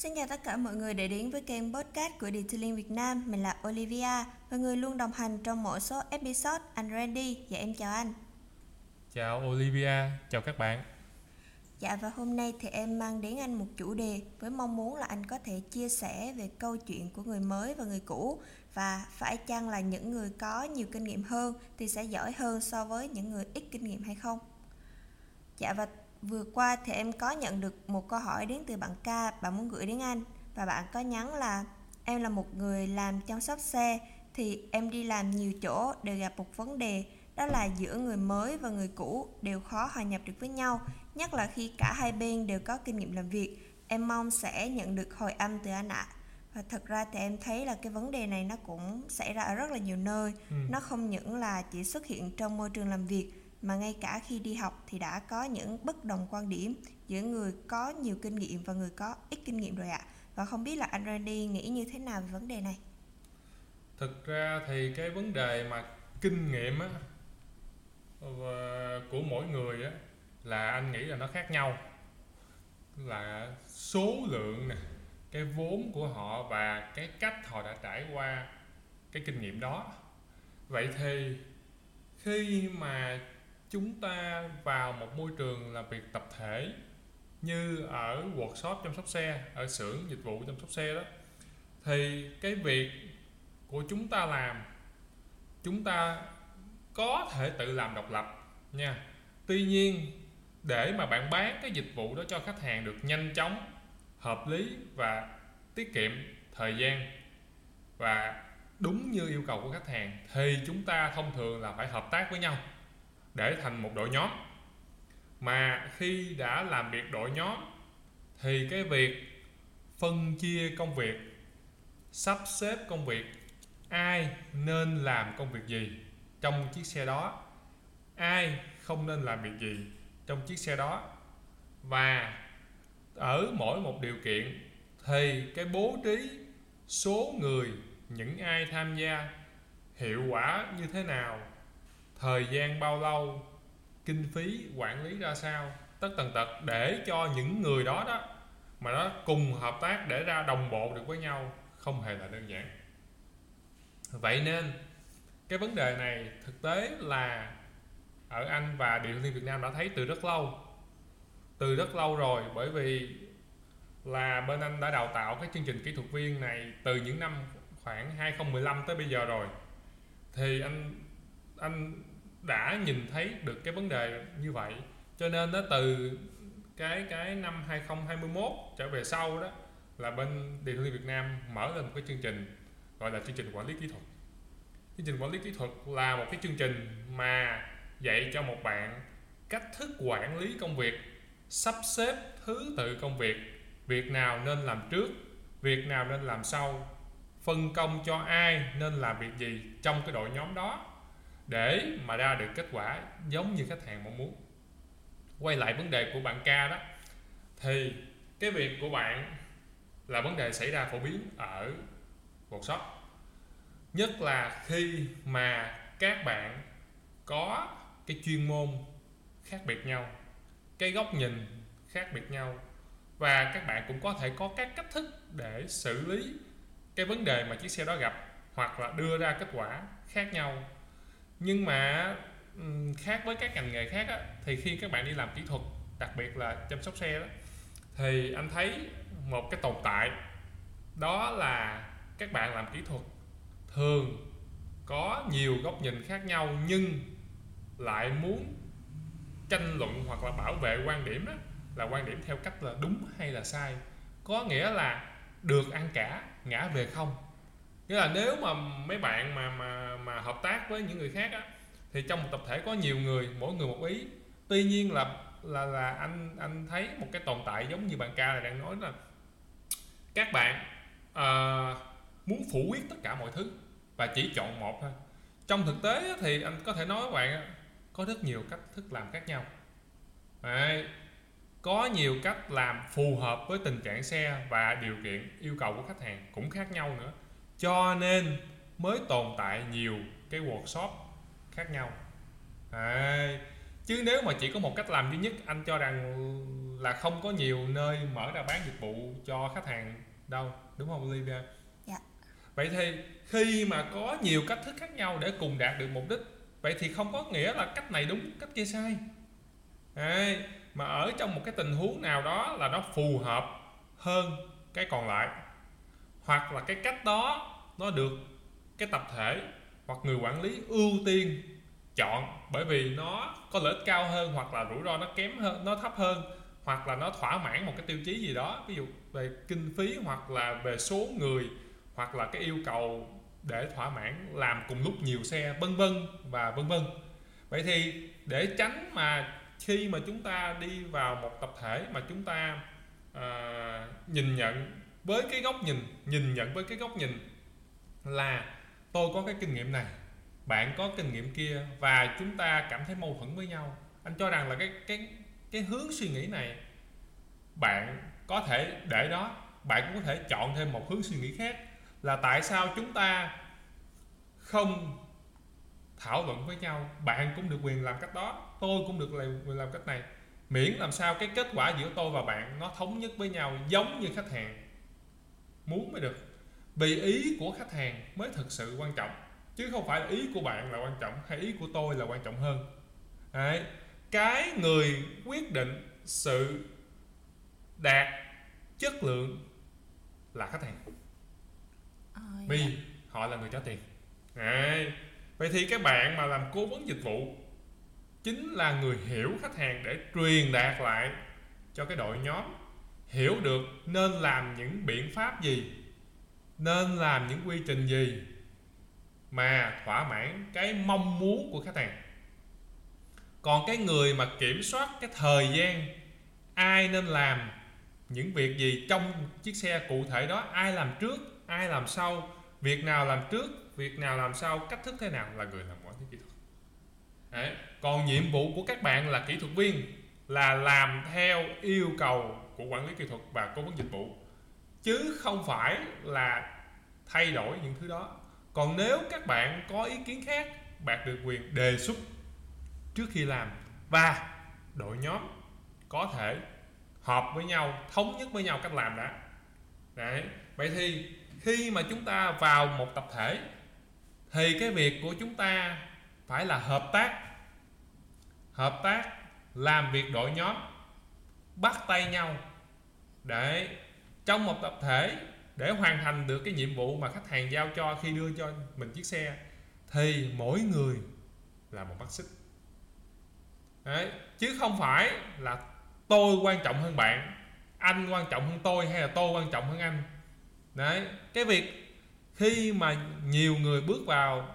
Xin chào tất cả mọi người đã đến với kênh podcast của Detailing Việt Nam. Mình là Olivia và người luôn đồng hành trong mỗi số episode anh Randy. Dạ em chào anh. Chào Olivia, chào các bạn. Dạ và hôm nay thì em mang đến anh một chủ đề với mong muốn là anh có thể chia sẻ về câu chuyện của người mới và người cũ và phải chăng là những người có nhiều kinh nghiệm hơn thì sẽ giỏi hơn so với những người ít kinh nghiệm hay không? Dạ và vừa qua thì em có nhận được một câu hỏi đến từ bạn ca bạn muốn gửi đến anh. Và bạn có nhắn là em là một người làm chăm sóc xe thì em đi làm nhiều chỗ đều gặp một vấn đề đó là giữa người mới và người cũ đều khó hòa nhập được với nhau nhất là khi cả hai bên đều có kinh nghiệm làm việc. Em mong sẽ nhận được hồi âm từ anh ạ. Và thật ra thì em thấy là cái vấn đề này nó cũng xảy ra ở rất là nhiều nơi. Ừ. nó không những là chỉ xuất hiện trong môi trường làm việc mà ngay cả khi đi học thì đã có những bất đồng quan điểm giữa người có nhiều kinh nghiệm và người có ít kinh nghiệm rồi ạ. Và không biết là anh Randy nghĩ như thế nào về vấn đề này? Thực ra thì cái vấn đề mà kinh nghiệm á của mỗi người á, là anh nghĩ là nó khác nhau. Là số lượng nè, cái vốn của họ và cái cách họ đã trải qua cái kinh nghiệm đó. Vậy thì khi mà chúng ta vào một môi trường làm việc tập thể như ở workshop chăm sóc xe, ở xưởng dịch vụ chăm sóc xe đó. Thì cái việc của chúng ta làm, chúng ta có thể tự làm độc lập nha. Tuy nhiên, để mà bạn bán cái dịch vụ đó cho khách hàng được nhanh chóng, hợp lý và tiết kiệm thời gian và đúng như yêu cầu của khách hàng, thì chúng ta thông thường là phải hợp tác với nhau để thành một đội nhóm. Mà khi đã làm việc đội nhóm, thì cái việc phân chia công việc, sắp xếp công việc, ai nên làm công việc gì trong chiếc xe đó, ai không nên làm việc gì trong chiếc xe đó. Và ở mỗi một điều kiện, thì cái bố trí số người, những ai tham gia, hiệu quả như thế nào thời gian bao lâu? Kinh phí quản lý ra sao? Tất tần tật để cho những người đó đó mà nó cùng hợp tác để ra đồng bộ được với nhau không hề là đơn giản. Vậy nên, cái vấn đề này thực tế là ở Anh và Điện Liên Việt Nam đã thấy từ rất lâu. Từ rất lâu rồi, bởi vì là bên anh đã đào tạo cái chương trình kỹ thuật viên này từ những năm khoảng 2015 tới bây giờ rồi. Thì anh anh đã nhìn thấy được cái vấn đề như vậy. Cho nên nó từ cái cái năm 2021 trở về sau đó là bên Điện thoại Việt Nam mở lên một cái chương trình gọi là chương trình quản lý kỹ thuật. Chương trình quản lý kỹ thuật là một cái chương trình mà dạy cho một bạn cách thức quản lý công việc, sắp xếp thứ tự công việc việc nào nên làm trước, việc nào nên làm sau, phân công cho ai nên làm việc gì trong cái đội nhóm đó để mà ra được kết quả giống như khách hàng mong muốn. Quay lại vấn đề của bạn ca đó, thì cái việc của bạn là vấn đề xảy ra phổ biến ở workshop. Nhất là khi mà các bạn có cái chuyên môn khác biệt nhau, cái góc nhìn khác biệt nhau, và các bạn cũng có thể có các cách thức để xử lý cái vấn đề mà chiếc xe đó gặp hoặc là đưa ra kết quả khác nhau nhưng mà khác với các ngành nghề khác á, thì khi các bạn đi làm kỹ thuật đặc biệt là chăm sóc xe đó thì anh thấy một cái tồn tại đó là các bạn làm kỹ thuật thường có nhiều góc nhìn khác nhau nhưng lại muốn tranh luận hoặc là bảo vệ quan điểm đó là quan điểm theo cách là đúng hay là sai. Có nghĩa là được ăn cả ngã về không nghĩa là nếu mà mấy bạn mà mà mà hợp tác với những người khác á thì trong một tập thể có nhiều người mỗi người một ý. Tuy nhiên là là là anh anh thấy một cái tồn tại giống như bạn ca là đang nói là các bạn uh, muốn phủ quyết tất cả mọi thứ và chỉ chọn một thôi. Trong thực tế thì anh có thể nói với bạn có rất nhiều cách thức làm khác nhau. Đấy. có nhiều cách làm phù hợp với tình trạng xe và điều kiện yêu cầu của khách hàng cũng khác nhau nữa cho nên mới tồn tại nhiều cái workshop khác nhau. Đấy. chứ nếu mà chỉ có một cách làm duy nhất anh cho rằng là không có nhiều nơi mở ra bán dịch vụ cho khách hàng đâu đúng không Olivia? Dạ. vậy thì khi mà có nhiều cách thức khác nhau để cùng đạt được mục đích vậy thì không có nghĩa là cách này đúng cách kia sai. Đấy, mà ở trong một cái tình huống nào đó là nó phù hợp hơn cái còn lại hoặc là cái cách đó nó được cái tập thể hoặc người quản lý ưu tiên chọn bởi vì nó có lợi ích cao hơn hoặc là rủi ro nó kém hơn nó thấp hơn hoặc là nó thỏa mãn một cái tiêu chí gì đó. Ví dụ về kinh phí hoặc là về số người hoặc là cái yêu cầu để thỏa mãn làm cùng lúc nhiều xe vân vân và vân vân. Vậy thì để tránh mà khi mà chúng ta đi vào một tập thể mà chúng ta à, nhìn nhận với cái góc nhìn nhìn nhận với cái góc nhìn là tôi có cái kinh nghiệm này, bạn có kinh nghiệm kia và chúng ta cảm thấy mâu thuẫn với nhau. Anh cho rằng là cái cái cái hướng suy nghĩ này bạn có thể để đó, bạn cũng có thể chọn thêm một hướng suy nghĩ khác là tại sao chúng ta không thảo luận với nhau. Bạn cũng được quyền làm cách đó, tôi cũng được quyền làm cách này. Miễn làm sao cái kết quả giữa tôi và bạn nó thống nhất với nhau giống như khách hàng muốn mới được vì ý của khách hàng mới thực sự quan trọng chứ không phải là ý của bạn là quan trọng hay ý của tôi là quan trọng hơn Đấy. cái người quyết định sự đạt chất lượng là khách hàng Ờ, vì dạ. họ là người trả tiền Đấy. vậy thì các bạn mà làm cố vấn dịch vụ chính là người hiểu khách hàng để truyền đạt lại cho cái đội nhóm hiểu được nên làm những biện pháp gì, nên làm những quy trình gì mà thỏa mãn cái mong muốn của khách hàng còn cái người mà kiểm soát cái thời gian, ai nên làm những việc gì trong chiếc xe cụ thể đó, ai làm trước, ai làm sau, việc nào làm trước, việc nào làm sau, cách thức thế nào là người làm quản lý kỹ thuật Đấy. còn nhiệm vụ của các bạn là kỹ thuật viên, là làm theo yêu cầu của quản lý kỹ thuật và cố vấn dịch vụ. Chứ không phải là thay đổi những thứ đó. Còn nếu các bạn có ý kiến khác, bạn được quyền đề xuất trước khi làm. Và đội nhóm có thể họp với nhau, thống nhất với nhau cách làm đã. Đấy. vậy thì khi mà chúng ta vào một tập thể, thì cái việc của chúng ta phải là hợp tác. Hợp tác, làm việc đội nhóm, bắt tay nhau để trong một tập thể để hoàn thành được cái nhiệm vụ mà khách hàng giao cho khi đưa cho mình chiếc xe, thì mỗi người là một mắt xích Đấy. chứ không phải là tôi quan trọng hơn bạn, anh quan trọng hơn tôi hay là tôi quan trọng hơn anh đấy, cái việc khi mà nhiều người bước vào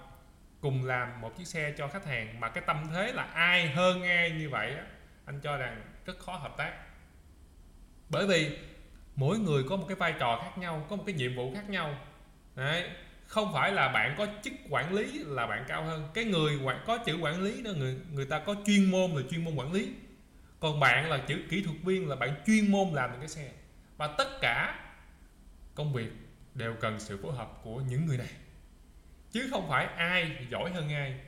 cùng làm một chiếc xe cho khách hàng mà cái tâm thế là ai hơn ai như vậy anh cho rằng rất khó hợp tác bởi vì mỗi người có một cái vai trò khác nhau, có một cái nhiệm vụ khác nhau. Đấy, không phải là bạn có chức quản lý là bạn cao hơn. Cái người quản, có chữ quản lý đó, người người ta có chuyên môn là chuyên môn quản lý. Còn bạn là chữ kỹ thuật viên là bạn chuyên môn làm những cái xe. Và tất cả công việc đều cần sự phối hợp của những người này. Chứ không phải ai giỏi hơn ai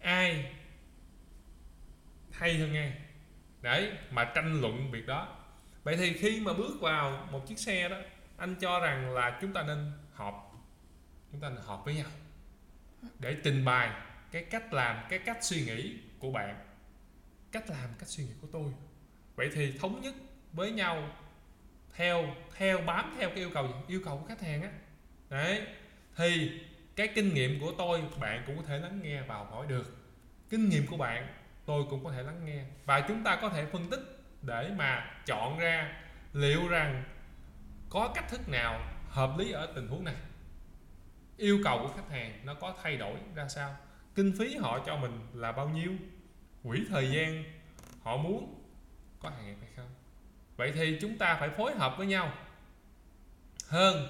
ai hay hơn ai. Đấy, mà tranh luận việc đó vậy thì khi mà bước vào một chiếc xe đó, anh cho rằng là chúng ta nên họp, chúng ta nên họp với nhau để trình bày cái cách làm, cái cách suy nghĩ của bạn, cách làm, cách suy nghĩ của tôi. Vậy thì thống nhất với nhau theo theo, bám theo cái yêu cầu yêu cầu của khách hàng á. Đấy, thì cái kinh nghiệm của tôi, bạn cũng có thể lắng nghe vào hỏi được. Kinh nghiệm của bạn, tôi cũng có thể lắng nghe và chúng ta có thể phân tích để mà chọn ra liệu rằng có cách thức nào hợp lý ở tình huống này. Yêu cầu của khách hàng nó có thay đổi ra sao? Kinh phí họ cho mình là bao nhiêu? Quỹ thời gian họ muốn có hàng nghiệp hay không? Vậy thì chúng ta phải phối hợp với nhau hơn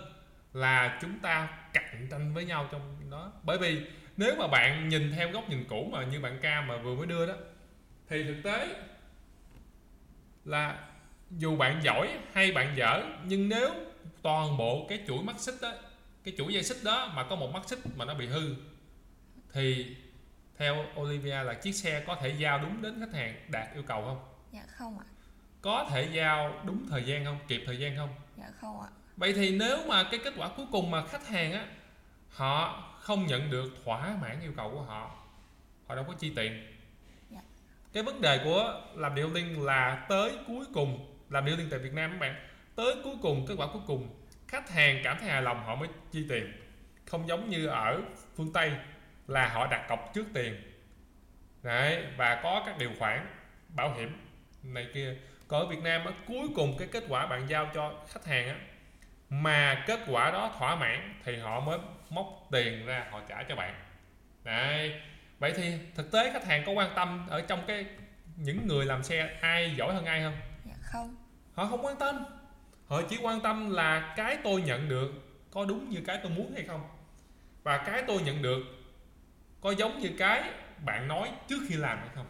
là chúng ta cạnh tranh với nhau trong đó. Bởi vì nếu mà bạn nhìn theo góc nhìn cũ mà như bạn ca mà vừa mới đưa đó, thì thực tế là dù bạn giỏi hay bạn dở nhưng nếu toàn bộ cái chuỗi mắt xích đó cái chuỗi dây xích đó mà có một mắt xích mà nó bị hư thì theo Olivia là chiếc xe có thể giao đúng đến khách hàng đạt yêu cầu không? Dạ không ạ. Có thể giao đúng thời gian không? Kịp thời gian không? Dạ không ạ. Vậy thì nếu mà cái kết quả cuối cùng mà khách hàng á họ không nhận được thỏa mãn yêu cầu của họ họ đâu có chi tiền cái vấn đề của làm điều liên là tới cuối cùng làm điều liên tại Việt Nam các bạn tới cuối cùng kết quả cuối cùng khách hàng cảm thấy hài lòng họ mới chi tiền. Không giống như ở phương Tây là họ đặt cọc trước tiền. Đấy và có các điều khoản bảo hiểm này kia. Còn ở Việt Nam á, cuối cùng cái kết quả bạn giao cho khách hàng á mà kết quả đó thỏa mãn thì họ mới móc tiền ra họ trả cho bạn. Đấy vậy thì thực tế khách hàng có quan tâm ở trong cái những người làm xe ai giỏi hơn ai không? Dạ không. Họ không quan tâm. Họ chỉ quan tâm là cái tôi nhận được có đúng như cái tôi muốn hay không? Và cái tôi nhận được có giống như cái bạn nói trước khi làm hay không?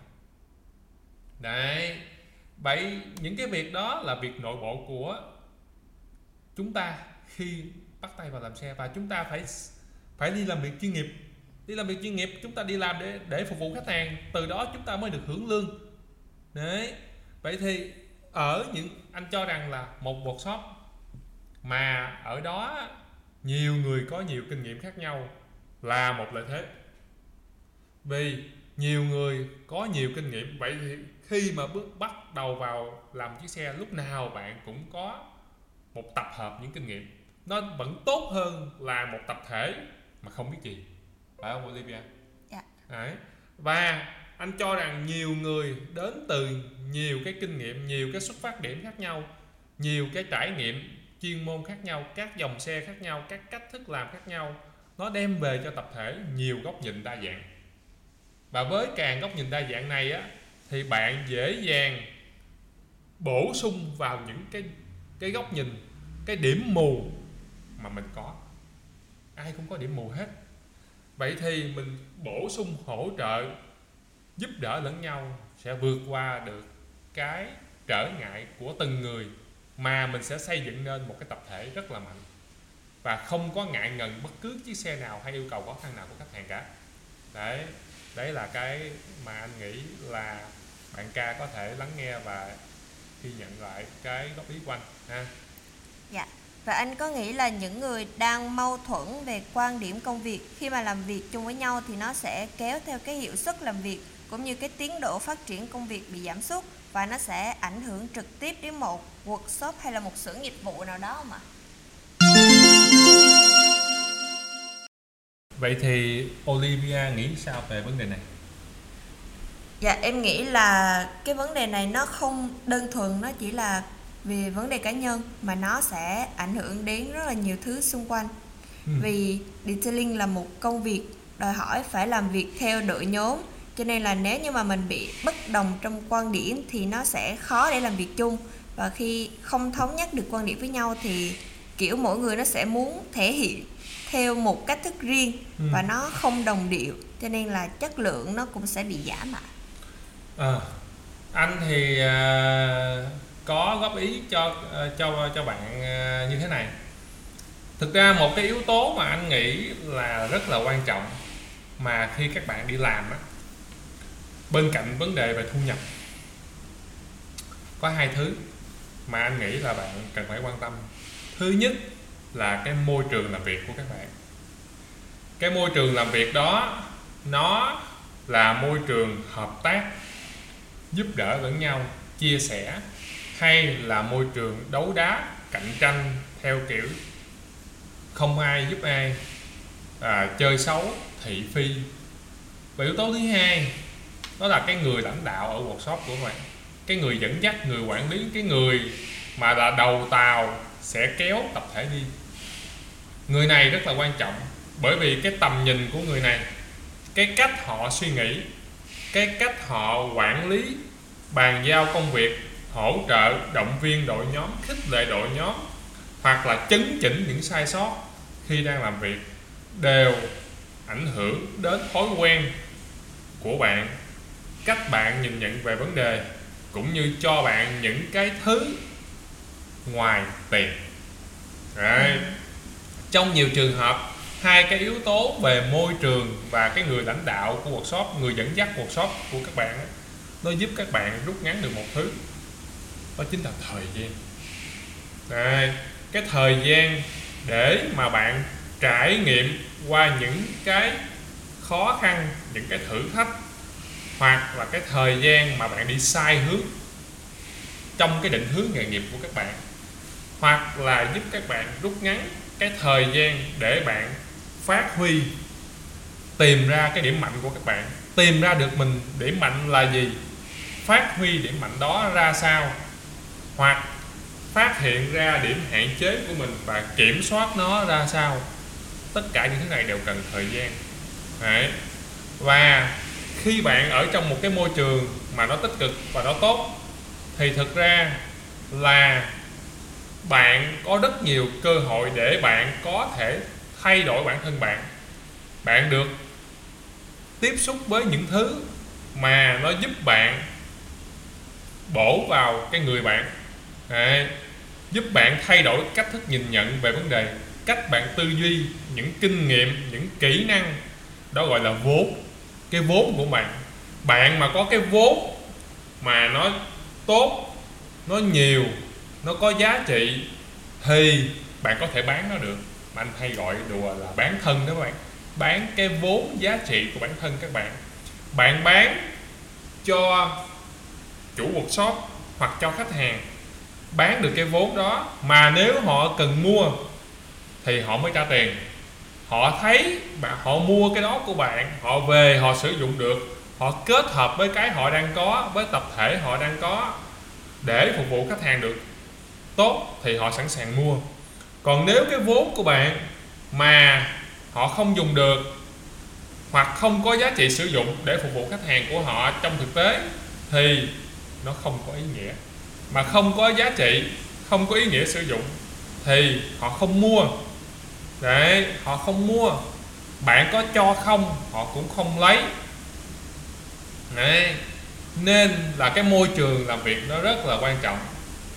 Đấy. Vậy những cái việc đó là việc nội bộ của chúng ta khi bắt tay vào làm xe và chúng ta phải phải đi làm việc chuyên nghiệp đi làm việc chuyên nghiệp, chúng ta đi làm để để phục vụ khách hàng. Từ đó chúng ta mới được hưởng lương. Đấy. Vậy thì ở những, anh cho rằng là một workshop mà ở đó nhiều người có nhiều kinh nghiệm khác nhau là một lợi thế. Vì nhiều người có nhiều kinh nghiệm. Vậy thì khi mà bước, bắt đầu vào làm chiếc xe, lúc nào bạn cũng có một tập hợp những kinh nghiệm. Nó vẫn tốt hơn là một tập thể mà không biết gì phải không Olivia? Dạ. Đấy. Và anh cho rằng nhiều người đến từ nhiều cái kinh nghiệm, nhiều cái xuất phát điểm khác nhau, nhiều cái trải nghiệm chuyên môn khác nhau, các dòng xe khác nhau, các cách thức làm khác nhau, nó đem về cho tập thể nhiều góc nhìn đa dạng. Và với càng góc nhìn đa dạng này á thì bạn dễ dàng bổ sung vào những cái cái góc nhìn, cái điểm mù mà mình có. Ai cũng có điểm mù hết vậy thì mình bổ sung hỗ trợ giúp đỡ lẫn nhau sẽ vượt qua được cái trở ngại của từng người mà mình sẽ xây dựng nên một cái tập thể rất là mạnh. Và không có ngại ngần bất cứ chiếc xe nào hay yêu cầu khó khăn nào của khách hàng cả. Đấy đấy là cái mà anh nghĩ là bạn ca có thể lắng nghe và ghi nhận lại cái góp ý của anh ha. Dạ. Và anh có nghĩ là những người đang mâu thuẫn về quan điểm công việc khi mà làm việc chung với nhau thì nó sẽ kéo theo cái hiệu suất làm việc cũng như cái tiến độ phát triển công việc bị giảm sút và nó sẽ ảnh hưởng trực tiếp đến một workshop hay là một xưởng nghiệp vụ nào đó mà. vậy thì Olivia nghĩ sao về vấn đề này Dạ em nghĩ là cái vấn đề này nó không đơn thuần nó chỉ là về vấn đề cá nhân mà nó sẽ ảnh hưởng đến rất là nhiều thứ xung quanh. Ừ. Vì detailing là một công việc đòi hỏi phải làm việc theo đội nhóm cho nên là nếu như mà mình bị bất đồng trong quan điểm thì nó sẽ khó để làm việc chung và khi không thống nhất được quan điểm với nhau thì kiểu mỗi người nó sẽ muốn thể hiện theo một cách thức riêng Ừ. và nó không đồng điệu cho nên là chất lượng nó cũng sẽ bị giảm ạ. À, anh thì à, có góp ý cho ờ, cho cho bạn ờ, như thế này. Thực ra một cái yếu tố mà anh nghĩ là rất là quan trọng mà khi các bạn đi làm á, bên cạnh vấn đề về thu nhập, có hai thứ mà anh nghĩ là bạn cần phải quan tâm. Thứ nhất là cái môi trường làm việc của các bạn. Cái môi trường làm việc đó, nó là môi trường hợp tác, giúp đỡ lẫn nhau, chia sẻ hay là môi trường đấu đá cạnh tranh theo kiểu không ai giúp ai à, chơi xấu thị phi. Và yếu tố thứ hai đó là cái người lãnh đạo ở workshop của bạn cái người dẫn dắt người quản lý cái người mà là đầu tàu sẽ kéo tập thể đi. Người này rất là quan trọng bởi vì cái tầm nhìn của người này cái cách họ suy nghĩ cái cách họ quản lý bàn giao công việc hỗ trợ động viên đội nhóm, khích lệ đội nhóm, hoặc là chấn chỉnh những sai sót khi đang làm việc đều ảnh hưởng đến thói quen của bạn, cách bạn nhìn nhận về vấn đề, cũng như cho bạn những cái thứ ngoài tiền Đấy. trong nhiều trường hợp, hai cái yếu tố về môi trường và cái người lãnh đạo của workshop, người dẫn dắt workshop của các bạn nó giúp các bạn rút ngắn được một thứ đó chính là thời gian. Đây, cái thời gian để mà bạn trải nghiệm qua những cái khó khăn những cái thử thách hoặc là cái thời gian mà bạn đi sai hướng trong cái định hướng nghề nghiệp của các bạn hoặc là giúp các bạn rút ngắn cái thời gian để bạn phát huy tìm ra cái điểm mạnh của các bạn. Tìm ra được mình điểm mạnh là gì? Phát huy điểm mạnh đó ra sao? Hoặc phát hiện ra điểm hạn chế của mình và kiểm soát nó ra sao. Tất cả những thứ này đều cần thời gian. Đấy. và khi bạn ở trong một cái môi trường mà nó tích cực và nó tốt, thì thực ra là bạn có rất nhiều cơ hội để bạn có thể thay đổi bản thân bạn. Bạn được tiếp xúc với những thứ mà nó giúp bạn bổ vào cái người bạn. Đấy. giúp bạn thay đổi cách thức nhìn nhận về vấn đề, cách bạn tư duy, những kinh nghiệm, những kỹ năng. Đó gọi là vốn, cái vốn của bạn. Bạn mà có cái vốn mà nó tốt, nó nhiều, nó có giá trị thì bạn có thể bán nó được. Mà anh hay gọi đùa là bán thân đó các bạn. Bán cái vốn giá trị của bản thân các bạn. Bạn bán cho chủ workshop hoặc cho khách hàng bán được cái vốn đó, mà nếu họ cần mua thì họ mới trả tiền. Họ thấy bạn họ mua cái đó của bạn, họ về, họ sử dụng được, họ kết hợp với cái họ đang có, với tập thể họ đang có để phục vụ khách hàng được tốt thì họ sẵn sàng mua. Còn nếu cái vốn của bạn mà họ không dùng được hoặc không có giá trị sử dụng để phục vụ khách hàng của họ trong thực tế thì nó không có ý nghĩa mà không có giá trị, không có ý nghĩa sử dụng, thì họ không mua. Đấy, họ không mua. Bạn có cho không, họ cũng không lấy. Đấy, nên là cái môi trường làm việc nó rất là quan trọng.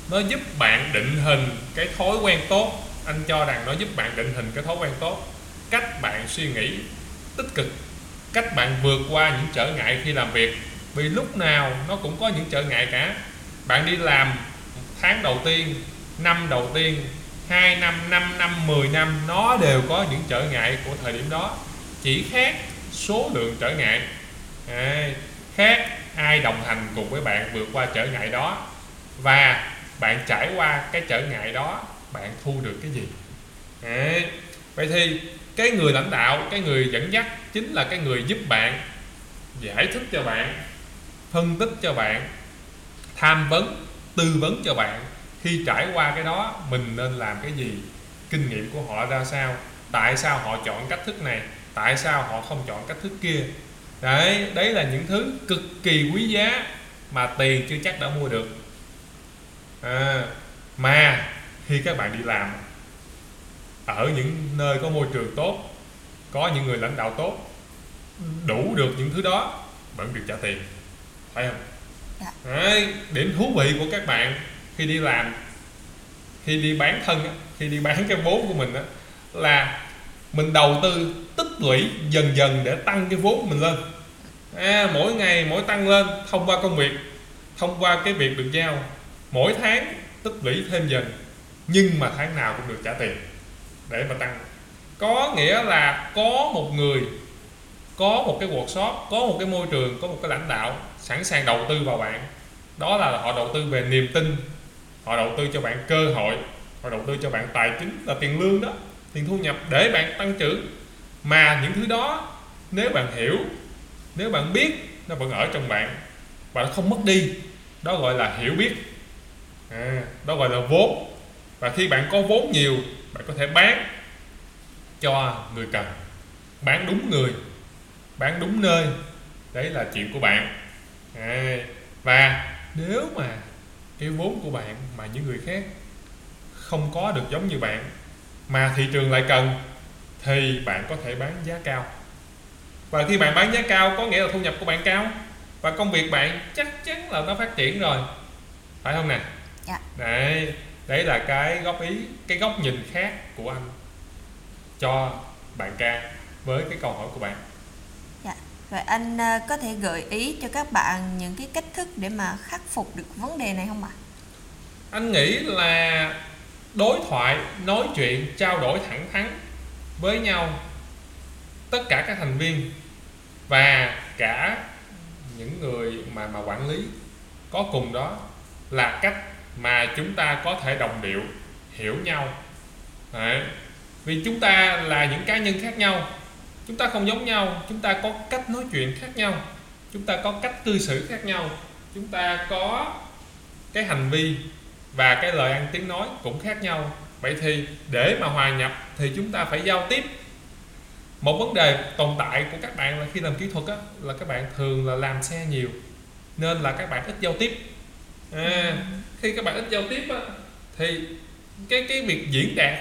Nó giúp bạn định hình cái thói quen tốt. Anh cho rằng nó giúp bạn định hình cái thói quen tốt. Cách bạn suy nghĩ tích cực. Cách bạn vượt qua những trở ngại khi làm việc. Vì lúc nào nó cũng có những trở ngại cả bạn đi làm tháng đầu tiên năm đầu tiên 2 năm 5 năm 10 năm nó đều có những trở ngại của thời điểm đó. Chỉ khác số lượng trở ngại. À, khác ai đồng hành cùng với bạn vượt qua trở ngại đó. Và bạn trải qua cái trở ngại đó bạn thu được cái gì? À, vậy thì cái người lãnh đạo cái người dẫn dắt chính là cái người giúp bạn giải thích cho bạn phân tích cho bạn tham vấn tư vấn cho bạn. Khi trải qua cái đó mình nên làm cái gì? Kinh nghiệm của họ ra sao? Tại sao họ chọn cách thức này? Tại sao họ không chọn cách thức kia? Đấy đấy là những thứ cực kỳ quý giá mà tiền chưa chắc đã mua được. À, mà khi các bạn đi làm ở những nơi có môi trường tốt có những người lãnh đạo tốt đủ được những thứ đó vẫn được trả tiền. Phải không? Dạ. Đấy, điểm thú vị của các bạn khi đi làm khi đi bán thân khi đi bán cái vốn của mình là mình đầu tư tích lũy dần dần để tăng cái vốn mình lên. À, mỗi ngày mỗi tăng lên thông qua công việc thông qua cái việc được giao. Mỗi tháng tích lũy thêm dần nhưng mà tháng nào cũng được trả tiền để mà tăng. Có nghĩa là có một người có một cái workshop có một cái môi trường có một cái lãnh đạo sẵn sàng đầu tư vào bạn. Đó là họ đầu tư về niềm tin họ đầu tư cho bạn cơ hội họ đầu tư cho bạn tài chính là tiền lương đó tiền thu nhập để bạn tăng trưởng. Mà những thứ đó nếu bạn hiểu nếu bạn biết nó vẫn ở trong bạn và nó không mất đi. Đó gọi là hiểu biết. À, đó gọi là vốn. Và khi bạn có vốn nhiều bạn có thể bán cho người cần. Bán đúng người bán đúng nơi. Đấy là chuyện của bạn à, và nếu mà cái vốn của bạn mà những người khác không có được giống như bạn mà thị trường lại cần thì bạn có thể bán giá cao. Và khi bạn bán giá cao có nghĩa là thu nhập của bạn cao. Và công việc bạn chắc chắn là nó phát triển rồi. Phải không nè? Dạ. đấy đấy là cái góc ý cái góc nhìn khác của anh cho bạn ca với cái câu hỏi của bạn vậy anh ờ, có thể gợi ý cho các bạn những cái cách thức để mà khắc phục được vấn đề này không ạ anh nghĩ là đối thoại, nói chuyện, trao đổi thẳng thắn với nhau, tất cả các thành viên và cả những người mà mà quản lý có cùng đó là cách mà chúng ta có thể đồng điệu, hiểu nhau Đấy. vì chúng ta là những cá nhân khác nhau chúng ta không giống nhau chúng ta có cách nói chuyện khác nhau chúng ta có cách cư xử khác nhau chúng ta có cái hành vi và cái lời ăn tiếng nói cũng khác nhau. Vậy thì để mà hòa nhập thì chúng ta phải giao tiếp. Một vấn đề tồn tại của các bạn là khi làm kỹ thuật á, là các bạn thường là làm xe nhiều nên là các bạn ít giao tiếp. À, khi các bạn ít giao tiếp á, thì cái cái việc diễn đạt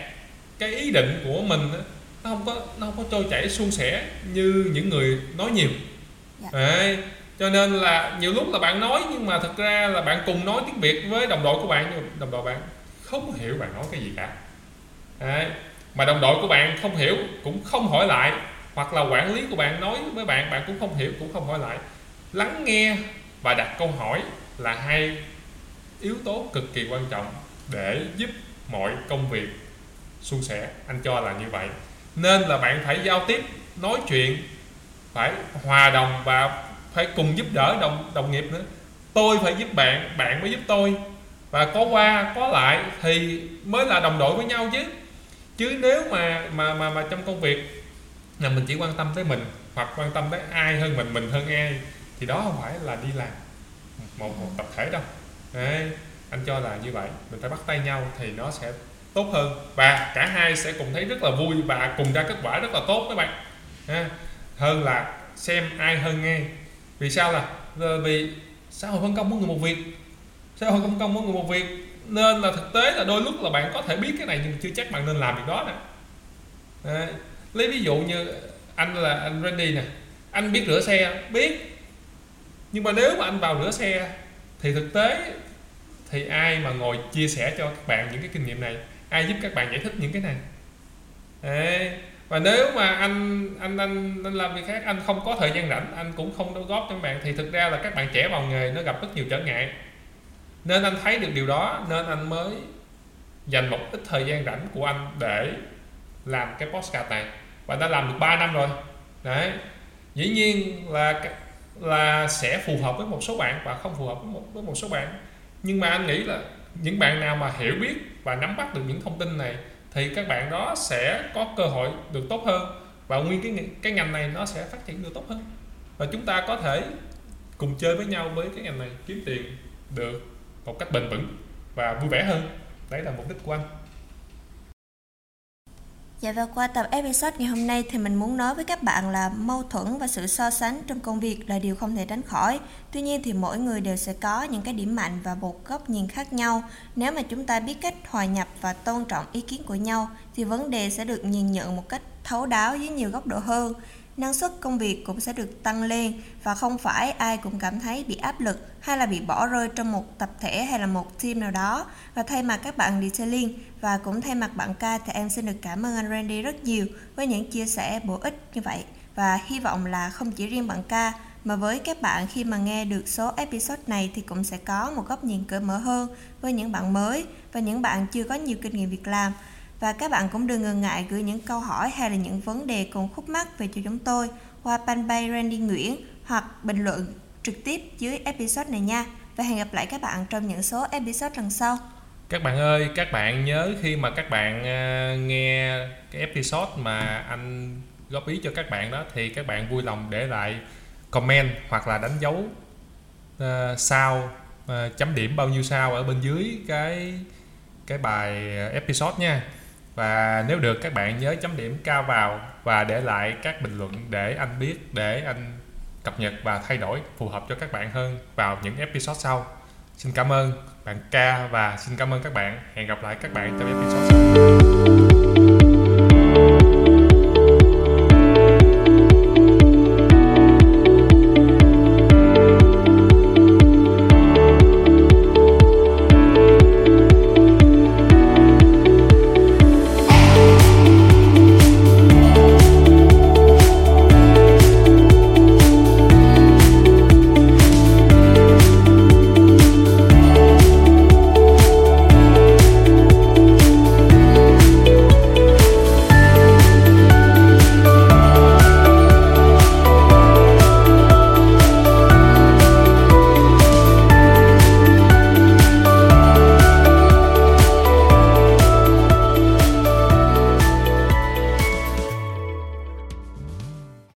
cái ý định của mình á, nó không có nó không có trôi chảy suôn sẻ như những người nói nhiều Dạ. Đấy. cho nên là nhiều lúc là bạn nói nhưng mà thực ra là bạn cùng nói tiếng việt với đồng đội của bạn nhưng đồng đội bạn không hiểu bạn nói cái gì cả Đấy. mà đồng đội của bạn không hiểu cũng không hỏi lại hoặc là quản lý của bạn nói với bạn bạn cũng không hiểu cũng không hỏi lại lắng nghe và đặt câu hỏi là hai yếu tố cực kỳ quan trọng để giúp mọi công việc suôn sẻ anh cho là như vậy nên là bạn phải giao tiếp nói chuyện phải hòa đồng và phải cùng giúp đỡ đồng đồng nghiệp nữa. Tôi phải giúp bạn bạn mới giúp tôi. Và có qua có lại thì mới là đồng đội với nhau chứ. Chứ nếu mà mà mà mà trong công việc là mình chỉ quan tâm tới mình hoặc quan tâm tới ai hơn mình mình hơn ai thì đó không phải là đi làm một một tập thể đâu. Đấy, anh cho là như vậy. Mình phải bắt tay nhau thì nó sẽ tốt hơn. Và cả hai sẽ cùng thấy rất là vui và cùng ra kết quả rất là tốt các bạn. Ha. hơn là xem ai hơn nghe. Vì sao là vì xã hội phân công mỗi người một việc. Xã hội phân công mỗi người một việc. Nên là thực tế là đôi lúc là bạn có thể biết cái này nhưng chưa chắc bạn nên làm việc đó nè. Lấy ví dụ như anh là anh Randy nè. Anh biết rửa xe, biết. Nhưng mà nếu mà anh vào rửa xe thì thực tế thì ai mà ngồi chia sẻ cho các bạn những cái kinh nghiệm này? Ai giúp các bạn giải thích những cái này? Đấy. và nếu mà anh anh anh anh làm việc khác, anh không có thời gian rảnh, anh cũng không đóng góp cho các bạn thì thực ra là các bạn trẻ vào nghề nó gặp rất nhiều trở ngại. Nên anh thấy được điều đó, nên anh mới dành một ít thời gian rảnh của anh để làm cái postcard này. Và đã làm được 3 năm rồi. Đấy. Dĩ nhiên là là sẽ phù hợp với một số bạn và không phù hợp với một với một số bạn. Nhưng mà anh nghĩ là những bạn nào mà hiểu biết và nắm bắt được những thông tin này thì các bạn đó sẽ có cơ hội được tốt hơn và nguyên cái cái ngành này nó sẽ phát triển được tốt hơn. Và chúng ta có thể cùng chơi với nhau với cái ngành này kiếm tiền được một cách bền vững và vui vẻ hơn. Đấy là mục đích của anh. Dạ và qua tập episode ngày hôm nay thì mình muốn nói với các bạn là mâu thuẫn và sự so sánh trong công việc là điều không thể tránh khỏi. Tuy nhiên thì mỗi người đều sẽ có những cái điểm mạnh và một góc nhìn khác nhau. Nếu mà chúng ta biết cách hòa nhập và tôn trọng ý kiến của nhau, thì vấn đề sẽ được nhìn nhận một cách thấu đáo với nhiều góc độ hơn năng suất công việc cũng sẽ được tăng lên và không phải ai cũng cảm thấy bị áp lực hay là bị bỏ rơi trong một tập thể hay là một team nào đó. Và thay mặt các bạn detailing và cũng thay mặt bạn ca thì em xin được cảm ơn anh Randy rất nhiều với những chia sẻ bổ ích như vậy. Và hy vọng là không chỉ riêng bạn ca mà với các bạn khi mà nghe được số episode này thì cũng sẽ có một góc nhìn cởi mở hơn với những bạn mới và những bạn chưa có nhiều kinh nghiệm việc làm và các bạn cũng đừng ngần ngại gửi những câu hỏi hay là những vấn đề còn khúc mắc về cho chúng tôi qua fanpage Randy Nguyễn hoặc bình luận trực tiếp dưới episode này nha. Và hẹn gặp lại các bạn trong những số episode lần sau. Các bạn ơi, các bạn nhớ khi mà các bạn ờ, nghe cái episode mà anh góp ý cho các bạn đó thì các bạn vui lòng để lại comment hoặc là đánh dấu uh, sao uh, chấm điểm bao nhiêu sao ở bên dưới cái cái bài episode nha và nếu được, các bạn nhớ chấm điểm cao vào và để lại các bình luận để anh biết, để anh cập nhật và thay đổi phù hợp cho các bạn hơn vào những episode sau. Xin cảm ơn bạn Ca và xin cảm ơn các bạn. Hẹn gặp lại các bạn trong episode sau.